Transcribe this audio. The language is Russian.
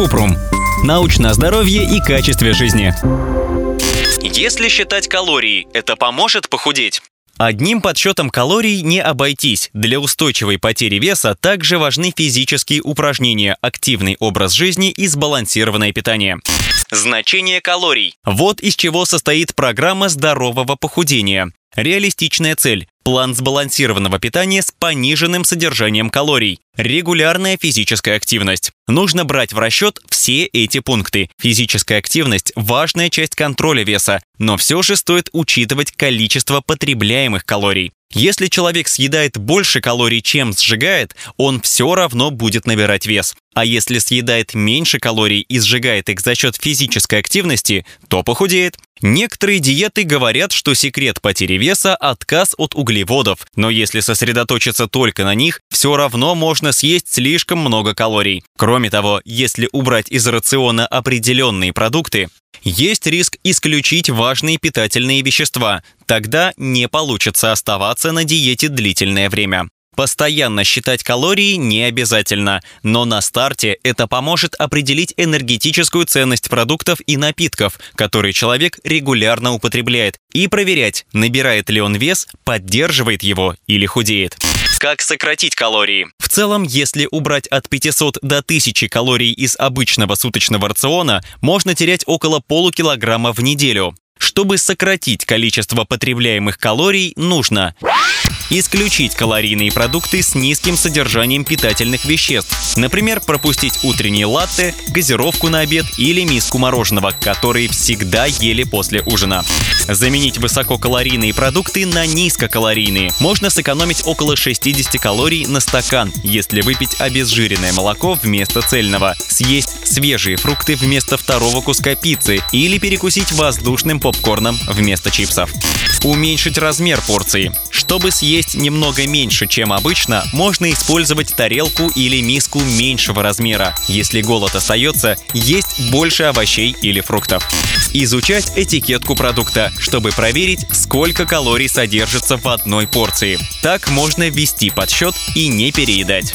Купрум. Научное здоровье и качестве жизни. Если считать калории, это поможет похудеть? Одним подсчетом калорий не обойтись. Для устойчивой потери веса также важны физические упражнения, активный образ жизни и сбалансированное питание. Значение калорий. Вот из чего состоит программа здорового похудения. Реалистичная цель – план сбалансированного питания с пониженным содержанием калорий. Регулярная физическая активность. Нужно брать в расчет все эти пункты. Физическая активность – важная часть контроля веса, но все же стоит учитывать количество потребляемых калорий. Если человек съедает больше калорий, чем сжигает, он все равно будет набирать вес. А если съедает меньше калорий и сжигает их за счет физической активности, то похудеет. Некоторые диеты говорят, что секрет потери веса – отказ от углеводов, но если сосредоточиться только на них, все равно можно съесть слишком много калорий. Кроме того, если убрать из рациона определенные продукты, есть риск исключить важные питательные вещества, тогда не получится оставаться на диете длительное время. Постоянно считать калории не обязательно, но на старте это поможет определить энергетическую ценность продуктов и напитков, которые человек регулярно употребляет, и проверять, набирает ли он вес, поддерживает его или худеет. Как сократить калории? В целом, если убрать от 500 до 1000 калорий из обычного суточного рациона, можно терять около полукилограмма в неделю. Чтобы сократить количество потребляемых калорий, нужно Исключить калорийные продукты с низким содержанием питательных веществ. Например, пропустить утренние латте, газировку на обед или миску мороженого, которые всегда ели после ужина. Заменить высококалорийные продукты на низкокалорийные. Можно сэкономить около 60 калорий на стакан, если выпить обезжиренное молоко вместо цельного, съесть свежие фрукты вместо второго куска пиццы или перекусить воздушным попкорном вместо чипсов. Уменьшить размер порции. Чтобы съесть немного меньше, чем обычно, можно использовать тарелку или миску меньшего размера. Если голод остается, есть больше овощей или фруктов. Изучать этикетку продукта, чтобы проверить, сколько калорий содержится в одной порции. Так можно ввести подсчет и не переедать.